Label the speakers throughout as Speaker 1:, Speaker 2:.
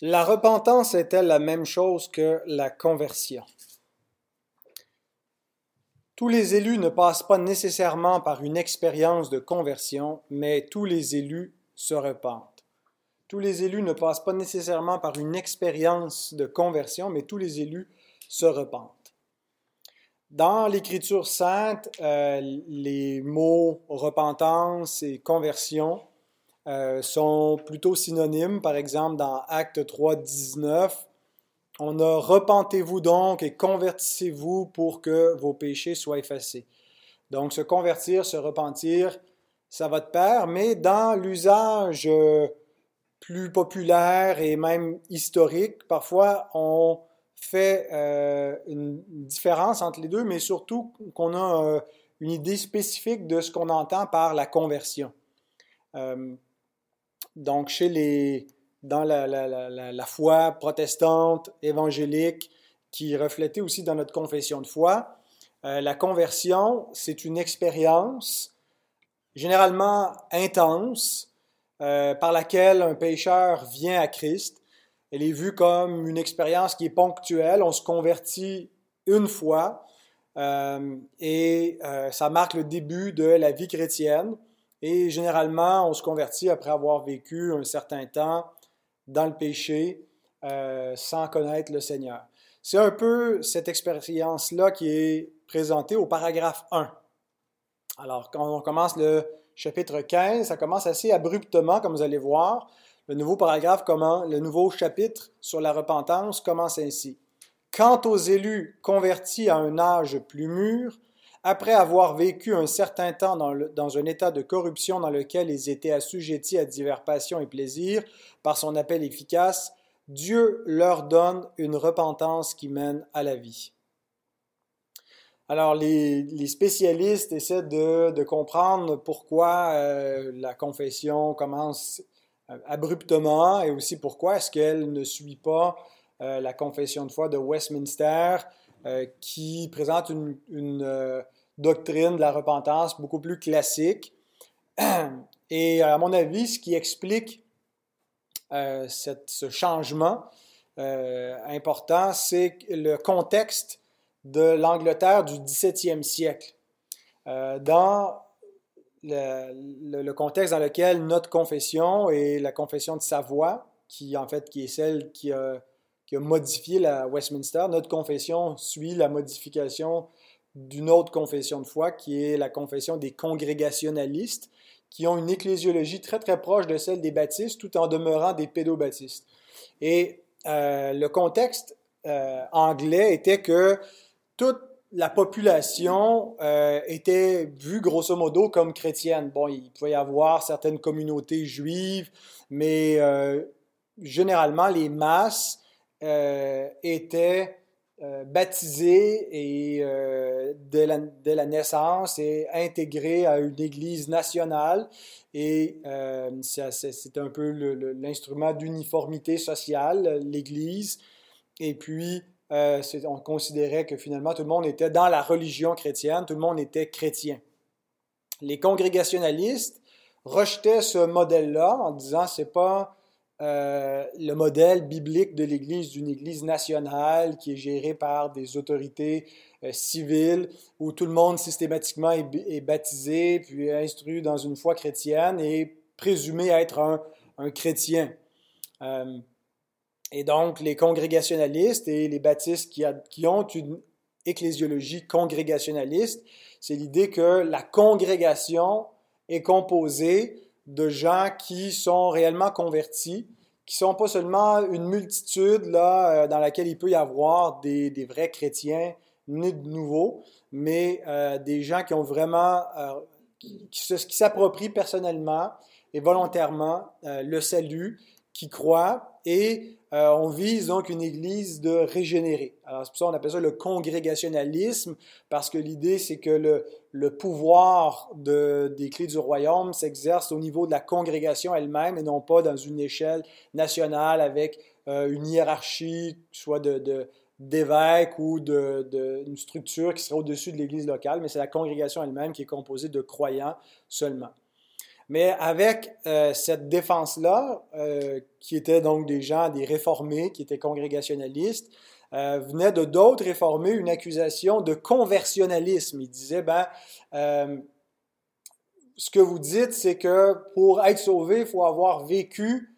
Speaker 1: La repentance est-elle la même chose que la conversion? Tous les élus ne passent pas nécessairement par une expérience de conversion, mais tous les élus se repentent. Tous les élus ne passent pas nécessairement par une expérience de conversion, mais tous les élus se repentent. Dans l'Écriture sainte, euh, les mots repentance et conversion euh, sont plutôt synonymes. Par exemple, dans Acte 3, 19, on a repentez-vous donc et convertissez-vous pour que vos péchés soient effacés. Donc, se convertir, se repentir, ça va de pair, mais dans l'usage euh, plus populaire et même historique, parfois on fait euh, une différence entre les deux, mais surtout qu'on a une idée spécifique de ce qu'on entend par la conversion. Donc, chez les, dans la, foi protestante, évangélique, qui reflétait aussi dans notre confession de foi, euh, la conversion, c'est une expérience généralement intense euh, par laquelle un pécheur vient à Christ. Elle est vue comme une expérience qui est ponctuelle. On se convertit une fois euh, et ça marque le début de la vie chrétienne. Et généralement, on se convertit après avoir vécu un certain temps dans le péché euh, sans connaître le Seigneur. C'est un peu cette expérience-là qui est présentée au paragraphe 1. Alors, quand on commence le chapitre 15, ça commence assez abruptement, comme vous allez voir. Le nouveau paragraphe, le nouveau chapitre sur la repentance commence ainsi. Quant aux élus convertis à un âge plus mûr, après avoir vécu un certain temps dans, un état de corruption dans lequel ils étaient assujettis à divers passions et plaisirs, par son appel efficace, Dieu leur donne une repentance qui mène à la vie. Alors, les, spécialistes essaient de, comprendre pourquoi euh, la confession commence euh, abruptement et aussi pourquoi est-ce qu'elle ne suit pas euh, la confession de foi de Westminster qui présente une, doctrine de la repentance beaucoup plus classique. Et à mon avis, ce qui explique euh, ce changement important, c'est le contexte de l'Angleterre du 17e siècle. dans le, contexte dans lequel notre confession et la confession de Savoie, qui en fait est celle qui a modifié la Westminster. Notre confession suit la modification d'une autre confession de foi, qui est la confession des congrégationalistes, qui ont une ecclésiologie très très proche de celle des baptistes, tout en demeurant des pédobaptistes. Et euh, le contexte euh, anglais était que toute la population euh, était vue grosso modo comme chrétienne. Bon, il pouvait y avoir certaines communautés juives, mais généralement les masses était euh, baptisé et euh, dès, la, naissance et intégré à une église nationale et c'est un peu l'instrument d'uniformité sociale, l'église. Et puis, on considérait que finalement tout le monde était dans la religion chrétienne, tout le monde était chrétien. Les congrégationalistes rejetaient ce modèle-là en disant c'est pas euh, le modèle biblique de l'Église, d'une Église nationale qui est gérée par des autorités euh, civiles, où tout le monde systématiquement est, baptisé, puis instruit dans une foi chrétienne et présumé être un, un chrétien. Euh, et donc, les congrégationalistes et les baptistes qui, qui ont une ecclésiologie congrégationaliste, c'est l'idée que la congrégation est composée de gens qui sont réellement convertis, qui sont pas seulement une multitude là, euh, dans laquelle il peut y avoir des, vrais chrétiens nés de nouveau, mais euh, des gens qui ont vraiment, euh, qui s'approprient personnellement et volontairement le salut, qui croient et euh, on vise donc une église de régénérés. Alors c'est pour ça qu'on appelle ça le congrégationalisme, parce que l'idée c'est que le, pouvoir de, des clés du royaume s'exerce au niveau de la congrégation elle-même et non pas dans une échelle nationale avec euh, une hiérarchie, soit de, d'évêques ou d'une de, structure qui serait au-dessus de l'Église locale, mais c'est la congrégation elle-même qui est composée de croyants seulement. Mais avec euh, cette défense-là, euh, qui était donc des gens, des réformés, qui étaient congrégationalistes, euh, venait de d'autres réformés une accusation de conversionnalisme. Ils disaient, ben, ce que vous dites, c'est que pour être sauvé, il faut avoir vécu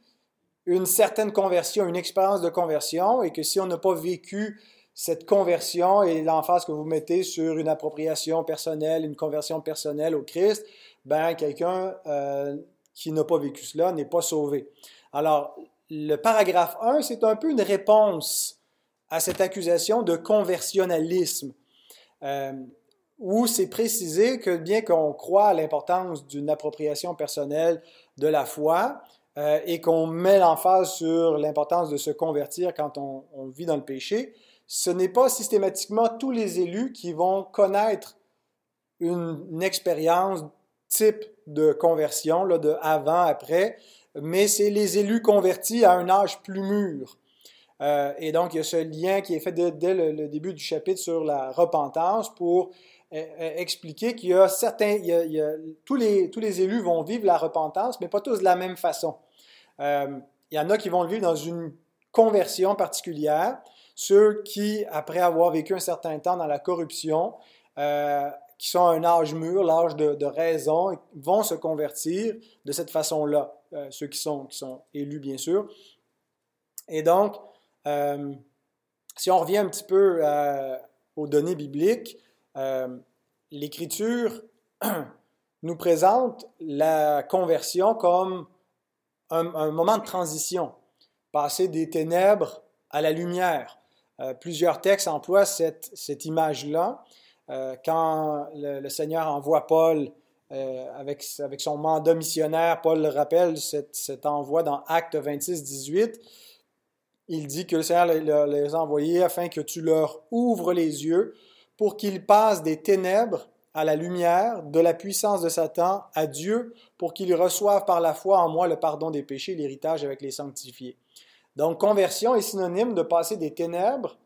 Speaker 1: une certaine conversion, une expérience de conversion, et que si on n'a pas vécu cette conversion et l'emphase que vous mettez sur une appropriation personnelle, une conversion personnelle au Christ, ben quelqu'un euh, qui n'a pas vécu cela n'est pas sauvé. Alors, le paragraphe 1, c'est un peu une réponse à cette accusation de conversionnalisme, euh, où c'est précisé que bien qu'on croit à l'importance d'une appropriation personnelle de la foi, euh, et qu'on met l'emphase sur l'importance de se convertir quand on, vit dans le péché, ce n'est pas systématiquement tous les élus qui vont connaître une, expérience type de conversion, là, de avant, après, mais c'est les élus convertis à un âge plus mûr. Euh, et donc, il y a ce lien qui est fait dès, le, début du chapitre sur la repentance pour euh, expliquer qu'il y a certains, tous, les, élus vont vivre la repentance, mais pas tous de la même façon. Euh, il y en a qui vont le vivre dans une conversion particulière, ceux qui, après avoir vécu un certain temps dans la corruption, euh, qui sont à un âge mûr, l'âge de, raison, vont se convertir de cette façon-là, euh, ceux qui sont, qui sont élus, bien sûr. Et donc, si on revient un petit peu aux données bibliques, l'Écriture nous présente la conversion comme un, moment de transition, passer des ténèbres à la lumière. Euh, plusieurs textes emploient cette, cette image-là. Euh, quand le, Seigneur envoie Paul euh, avec, son mandat missionnaire, Paul le rappelle cet, cet envoi dans Acte 26, 18. Il dit que le Seigneur les a envoyés afin que tu leur ouvres les yeux pour qu'ils passent des ténèbres à la lumière de la puissance de Satan à Dieu pour qu'ils reçoivent par la foi en moi le pardon des péchés, l'héritage avec les sanctifiés. Donc, conversion est synonyme de passer des ténèbres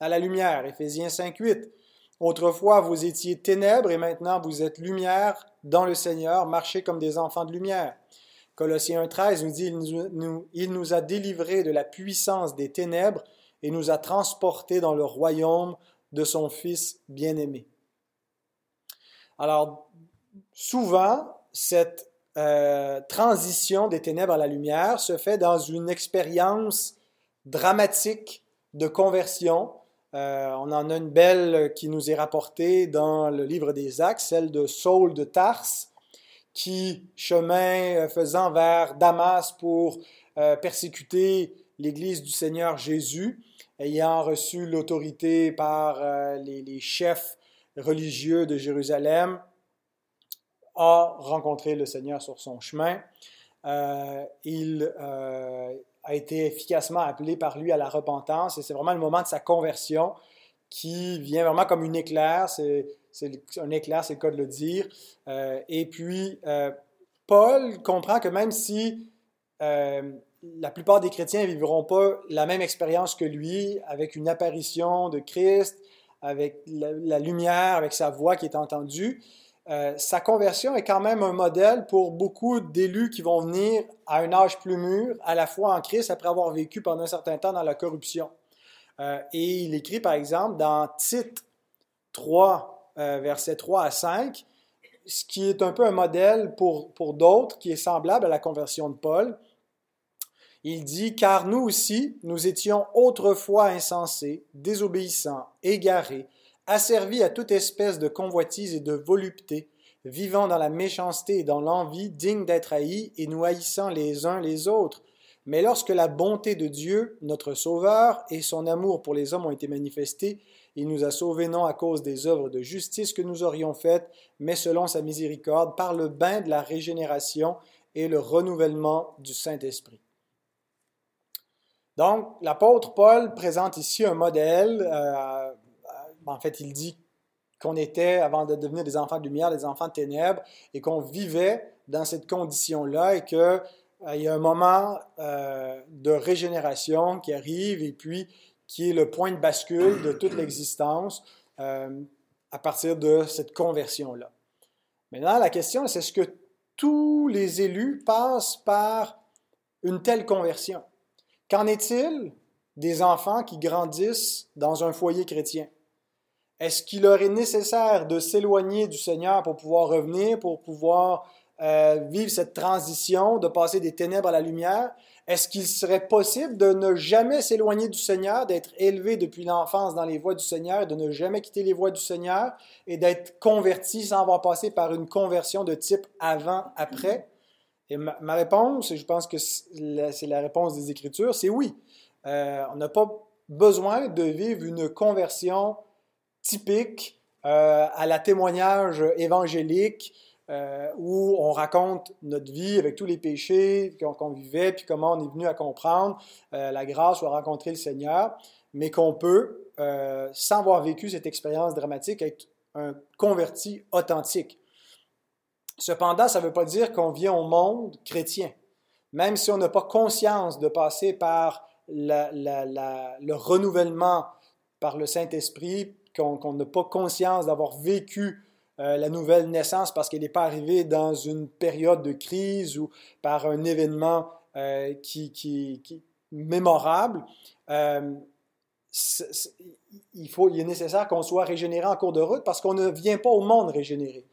Speaker 1: à la lumière. Éphésiens 5, 8. Autrefois, vous étiez ténèbres et maintenant vous êtes lumière dans le Seigneur, marchez comme des enfants de lumière. Colossiens 13 nous dit, il nous, il nous a délivrés de la puissance des ténèbres et nous a transportés dans le royaume de son Fils bien-aimé. Alors, souvent, cette euh, transition des ténèbres à la lumière se fait dans une expérience dramatique de conversion. Euh, on en a une belle qui nous est rapportée dans le livre des Actes, celle de Saul de Tarse, qui, chemin faisant vers Damas pour euh, persécuter l'Église du Seigneur Jésus, ayant reçu l'autorité par les, chefs religieux de Jérusalem, a rencontré le Seigneur sur son chemin. Euh, il euh, a été efficacement appelé par lui à la repentance et c'est vraiment le moment de sa conversion qui vient vraiment comme une éclair. C'est, un éclair, c'est le cas de le dire. Euh, et puis, Paul comprend que même si la plupart des chrétiens ne vivront pas la même expérience que lui, avec une apparition de Christ, avec la, lumière, avec sa voix qui est entendue, euh, sa conversion est quand même un modèle pour beaucoup d'élus qui vont venir à un âge plus mûr, à la fois en Christ, après avoir vécu pendant un certain temps dans la corruption. Euh, et il écrit par exemple dans Tite 3, euh, versets 3 à 5, ce qui est un peu un modèle pour, pour d'autres, qui est semblable à la conversion de Paul. Il dit, car nous aussi, nous étions autrefois insensés, désobéissants, égarés, asservis à toute espèce de convoitise et de volupté, vivant dans la méchanceté et dans l'envie, dignes d'être haïs et nous haïssant les uns les autres. Mais lorsque la bonté de Dieu, notre Sauveur, et son amour pour les hommes ont été manifestés, il nous a sauvés non à cause des œuvres de justice que nous aurions faites, mais selon sa miséricorde, par le bain de la régénération et le renouvellement du Saint-Esprit. Donc, l'apôtre Paul présente ici un modèle. Euh, en fait, il dit qu'on était, avant de devenir des enfants de lumière, des enfants de ténèbres, et qu'on vivait dans cette condition-là, et qu'il euh, y a un moment euh, de régénération qui arrive, et puis qui est le point de bascule de toute l'existence à partir de cette conversion-là. Maintenant, la question, c'est est-ce que tous les élus passent par une telle conversion? Qu'en est-il des enfants qui grandissent dans un foyer chrétien? Est-ce qu'il leur est nécessaire de s'éloigner du Seigneur pour pouvoir revenir, pour pouvoir euh, vivre cette transition, de passer des ténèbres à la lumière? Est-ce qu'il serait possible de ne jamais s'éloigner du Seigneur, d'être élevé depuis l'enfance dans les voies du Seigneur, de ne jamais quitter les voies du Seigneur et d'être converti sans avoir passé par une conversion de type avant-après? Et ma, réponse, et je pense que c'est la réponse des Écritures, c'est oui. Euh, on n'a pas besoin de vivre une conversion typique euh, à la témoignage évangélique euh, où on raconte notre vie avec tous les péchés qu'on vivait, puis comment on est venu à comprendre euh, la grâce ou à rencontrer le Seigneur, mais qu'on peut, sans avoir vécu cette expérience dramatique, être un converti authentique. Cependant, ça ne veut pas dire qu'on vient au monde chrétien. Même si on n'a pas conscience de passer par le renouvellement par le Saint-Esprit, qu'on n'a pas conscience d'avoir vécu euh, la nouvelle naissance parce qu'elle n'est pas arrivée dans une période de crise ou par un événement euh, qui, mémorable. Euh, il, faut, il est nécessaire qu'on soit régénéré en cours de route parce qu'on ne vient pas au monde régénéré.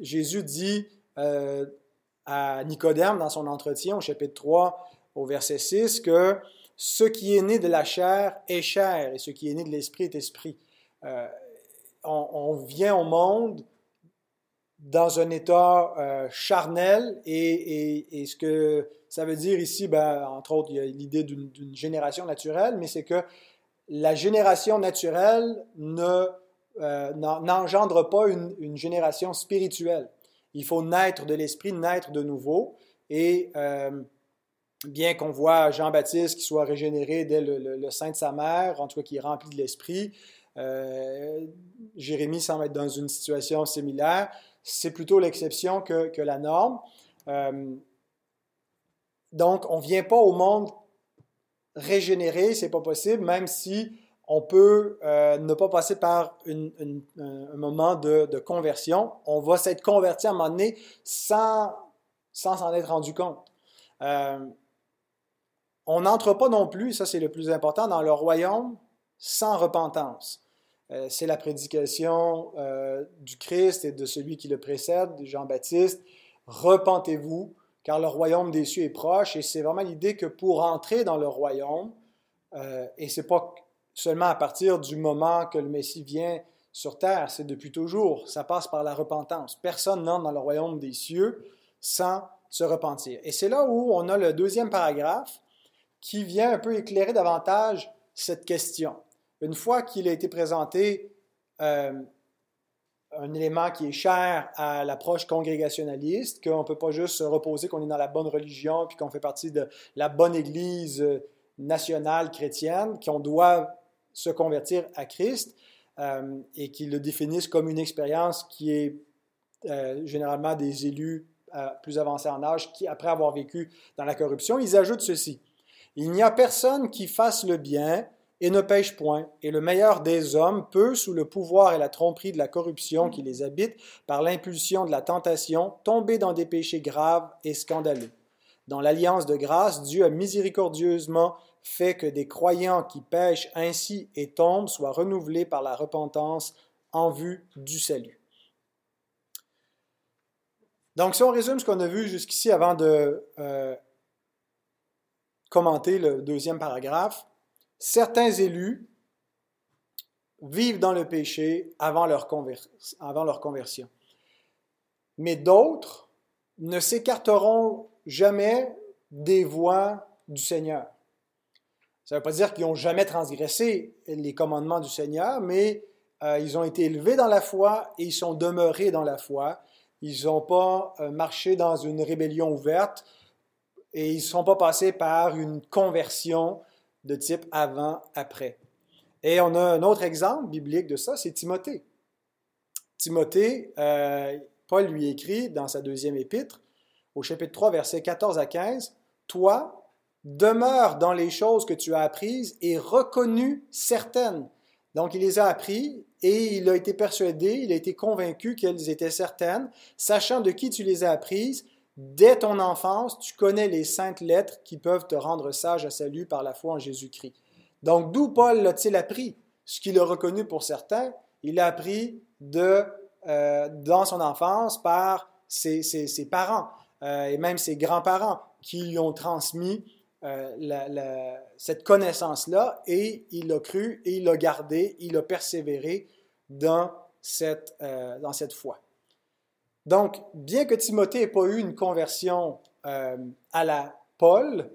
Speaker 1: Jésus dit à Nicodème dans son entretien au chapitre 3 au verset 6 que ce qui est né de la chair est chair et ce qui est né de l'esprit est esprit on, vient au monde dans un état euh, charnel et, ce que ça veut dire ici, ben, entre autres, il y a l'idée d'une génération naturelle, mais c'est que la génération naturelle ne, euh, n'engendre pas une, génération spirituelle. Il faut naître de l'esprit, naître de nouveau. Et euh, bien qu'on voit Jean-Baptiste qui soit régénéré dès le, le, sein de sa mère, en tout cas qui est rempli de l'esprit, euh, Jérémie semble être dans une situation similaire. C'est plutôt l'exception que, la norme. Euh, donc, on ne vient pas au monde régénéré, c'est pas possible, même si on peut euh, ne pas passer par un moment de, conversion. On va s'être converti à un moment donné sans s'en être rendu compte. on n'entre pas non plus, ça c'est le plus important, dans le royaume sans repentance. Euh, c'est la prédication euh, du Christ et de celui qui le précède, Jean-Baptiste. Repentez-vous, car le royaume des cieux est proche. Et c'est vraiment l'idée que pour entrer dans le royaume, euh, et c'est pas seulement à partir du moment que le Messie vient sur terre, c'est depuis toujours. Ça passe par la repentance. Personne n'entre dans le royaume des cieux sans se repentir. Et c'est là où on a le deuxième paragraphe qui vient un peu éclairer davantage cette question une fois qu'il a été présenté euh, un élément qui est cher à l'approche congrégationaliste, qu'on ne peut pas juste se reposer qu'on est dans la bonne religion puis qu'on fait partie de la bonne Église nationale chrétienne, qu'on doit se convertir à Christ euh, et qu'ils le définissent comme une expérience qui est euh, généralement des élus plus avancés en âge qui, après avoir vécu dans la corruption, ils ajoutent ceci. Il n'y a personne qui fasse le bien et ne pêche point, et le meilleur des hommes peut, sous le pouvoir et la tromperie de la corruption qui les habite, par l'impulsion de la tentation, tomber dans des péchés graves et scandaleux. Dans l'alliance de grâce, Dieu a miséricordieusement fait que des croyants qui pêchent ainsi et tombent soient renouvelés par la repentance en vue du salut. Donc, si on résume ce qu'on a vu jusqu'ici avant de euh, commenter le deuxième paragraphe, certains élus vivent dans le péché avant leur, conversion. Mais d'autres ne s'écarteront jamais des voies du Seigneur. Ça ne veut pas dire qu'ils n'ont jamais transgressé les commandements du Seigneur, mais euh, ils ont été élevés dans la foi et ils sont demeurés dans la foi. Ils n'ont pas euh, marché dans une rébellion ouverte et ils ne sont pas passés par une conversion de type avant-après. Et on a un autre exemple biblique de ça, c'est Timothée. Timothée, euh, Paul lui écrit dans sa deuxième épître, au chapitre 3, versets 14 à 15, Toi, demeure dans les choses que tu as apprises et reconnues certaines, Donc, il les a appris et il a été persuadé, il a été convaincu qu'elles étaient certaines, sachant de qui tu les as apprises. Dès ton enfance, tu connais les saintes lettres qui peuvent te rendre sage à salut par la foi en Jésus-Christ. Donc, d'où Paul l'a-t-il appris? Ce qu'il a reconnu pour certains, il l'a appris de, euh, dans son enfance par ses, parents euh, et même ses grands-parents qui lui ont transmis euh, cette connaissance-là et il l'a cru et il l'a gardé, il a persévéré dans cette, dans cette foi. Donc, bien que Timothée n'ait pas eu une conversion à la Paul,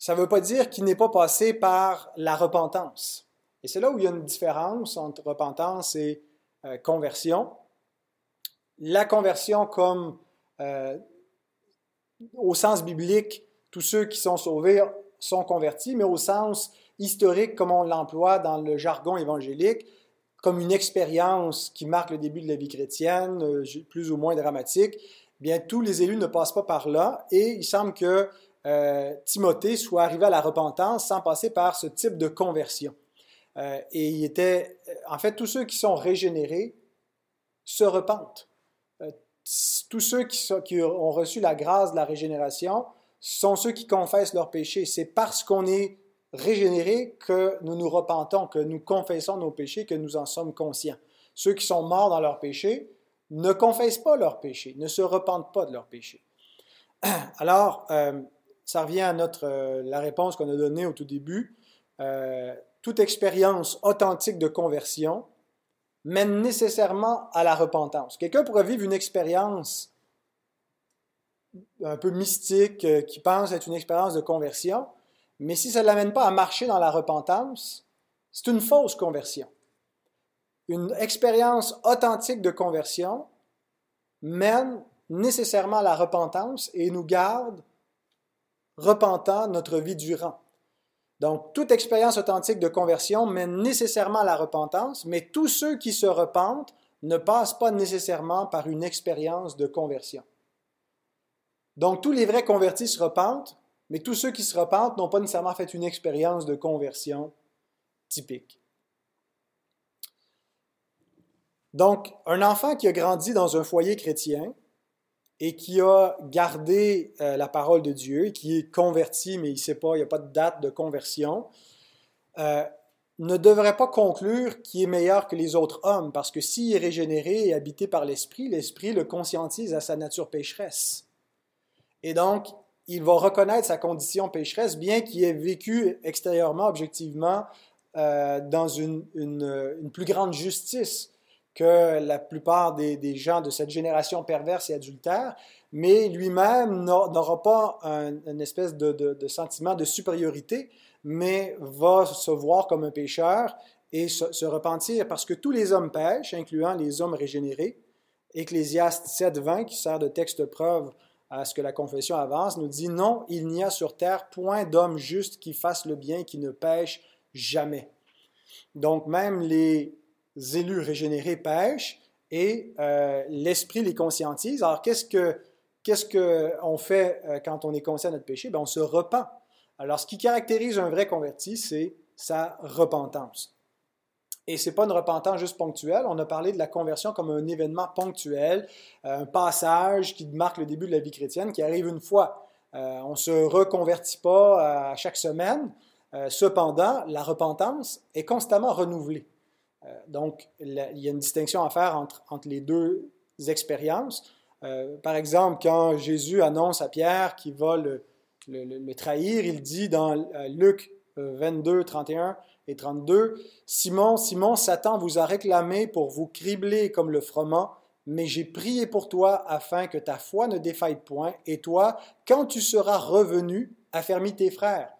Speaker 1: ça ne veut pas dire qu'il n'est pas passé par la repentance. Et c'est là où il y a une différence entre repentance et euh, conversion. La conversion comme euh, au sens biblique, tous ceux qui sont sauvés sont convertis, mais au sens historique, comme on l'emploie dans le jargon évangélique, comme une expérience qui marque le début de la vie chrétienne, euh, plus ou moins dramatique, bien tous les élus ne passent pas par là et il semble que euh, Timothée soit arrivé à la repentance sans passer par ce type de conversion. Euh, et il était, en fait, tous ceux qui sont régénérés se repentent. Tous ceux qui, ont reçu la grâce de la régénération sont ceux qui confessent leurs péchés. C'est parce qu'on est régénéré que nous nous repentons, que nous confessons nos péchés, que nous en sommes conscients. Ceux qui sont morts dans leurs péchés ne confessent pas leurs péchés, ne se repentent pas de leurs péchés. Alors, ça revient à notre, euh, la réponse qu'on a donnée au tout début. Euh, toute expérience authentique de conversion mène nécessairement à la repentance. Quelqu'un pourrait vivre une expérience un peu mystique euh, qui pense être une expérience de conversion, mais si ça ne l'amène pas à marcher dans la repentance, c'est une fausse conversion. Une expérience authentique de conversion mène nécessairement à la repentance et nous garde repentant notre vie durant. Donc, toute expérience authentique de conversion mène nécessairement à la repentance, mais tous ceux qui se repentent ne passent pas nécessairement par une expérience de conversion. Donc, tous les vrais convertis se repentent, mais tous ceux qui se repentent n'ont pas nécessairement fait une expérience de conversion typique. Donc, un enfant qui a grandi dans un foyer chrétien et qui a gardé euh, la parole de Dieu, et qui est converti, mais il ne sait pas, il n'y a pas de date de conversion, euh, ne devrait pas conclure qu'il est meilleur que les autres hommes, parce que s'il est régénéré et habité par l'Esprit, l'Esprit le conscientise à sa nature pécheresse. Et donc, il va reconnaître sa condition pécheresse, bien qu'il ait vécu extérieurement, objectivement, euh, dans une, plus grande justice que la plupart des, gens de cette génération perverse et adultère, mais lui-même n'aura pas un, une espèce de, sentiment de supériorité, mais va se voir comme un pécheur et se, repentir parce que tous les hommes pêchent, incluant les hommes régénérés. Ecclésiaste 7.20, qui sert de texte preuve à ce que la confession avance, nous dit Non, il n'y a sur terre point d'homme juste qui fasse le bien, qui ne pêche jamais. Donc, même les élus régénérés pêchent et euh, l'esprit les conscientise. Alors, qu'est-ce que qu'est-ce qu'on fait euh, quand on est conscient de notre péché? Bien, on se repent. Alors, ce qui caractérise un vrai converti, c'est sa repentance. Et ce n'est pas une repentance juste ponctuelle. On a parlé de la conversion comme un événement ponctuel, euh, un passage qui marque le début de la vie chrétienne, qui arrive une fois. on ne se reconvertit pas à chaque semaine. cependant, la repentance est constamment renouvelée. Euh, donc, il y a une distinction à faire entre, les deux expériences. Euh, par exemple, quand Jésus annonce à Pierre qu'il va le, trahir, il dit dans euh, Luc 22, 31 et 32, Simon, Simon, Satan vous a réclamé pour vous cribler comme le froment, mais j'ai prié pour toi afin que ta foi ne défaille point, et toi, quand tu seras revenu, affermis tes frères.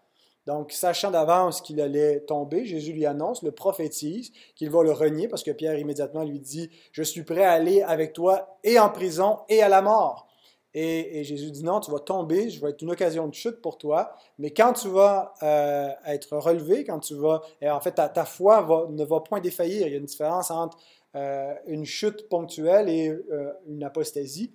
Speaker 1: Donc, sachant d'avance qu'il allait tomber, Jésus lui annonce, le prophétise, qu'il va le renier parce que Pierre immédiatement lui dit, je suis prêt à aller avec toi et en prison et à la mort. Et, Jésus dit, non, tu vas tomber, je vais être une occasion de chute pour toi, mais quand tu vas euh, être relevé, quand tu vas, en fait, ta, foi ne va point défaillir. Il y a une différence entre euh, une chute ponctuelle et euh, une apostasie.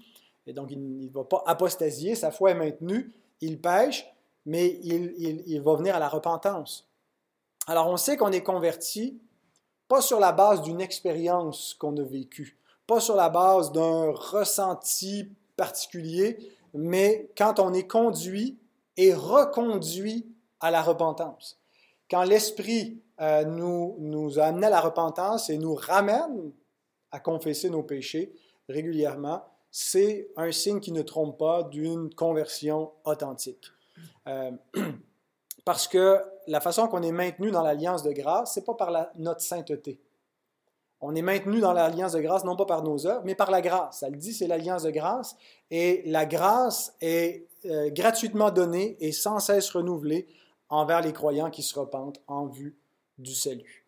Speaker 1: Et donc, il ne va pas apostasier, sa foi est maintenue, il pêche, mais il, va venir à la repentance. Alors on sait qu'on est converti pas sur la base d'une expérience qu'on a vécue, pas sur la base d'un ressenti particulier, mais quand on est conduit et reconduit à la repentance. Quand l'Esprit euh, nous, nous a amené à la repentance et nous ramène à confesser nos péchés régulièrement, c'est un signe qui ne trompe pas d'une conversion authentique. Euh, parce que la façon qu'on est maintenu dans l'alliance de grâce, c'est pas par la, notre sainteté. On est maintenu dans l'alliance de grâce non pas par nos œuvres, mais par la grâce. Ça le dit, c'est l'alliance de grâce. Et la grâce est euh, gratuitement donnée et sans cesse renouvelée envers les croyants qui se repentent en vue du salut.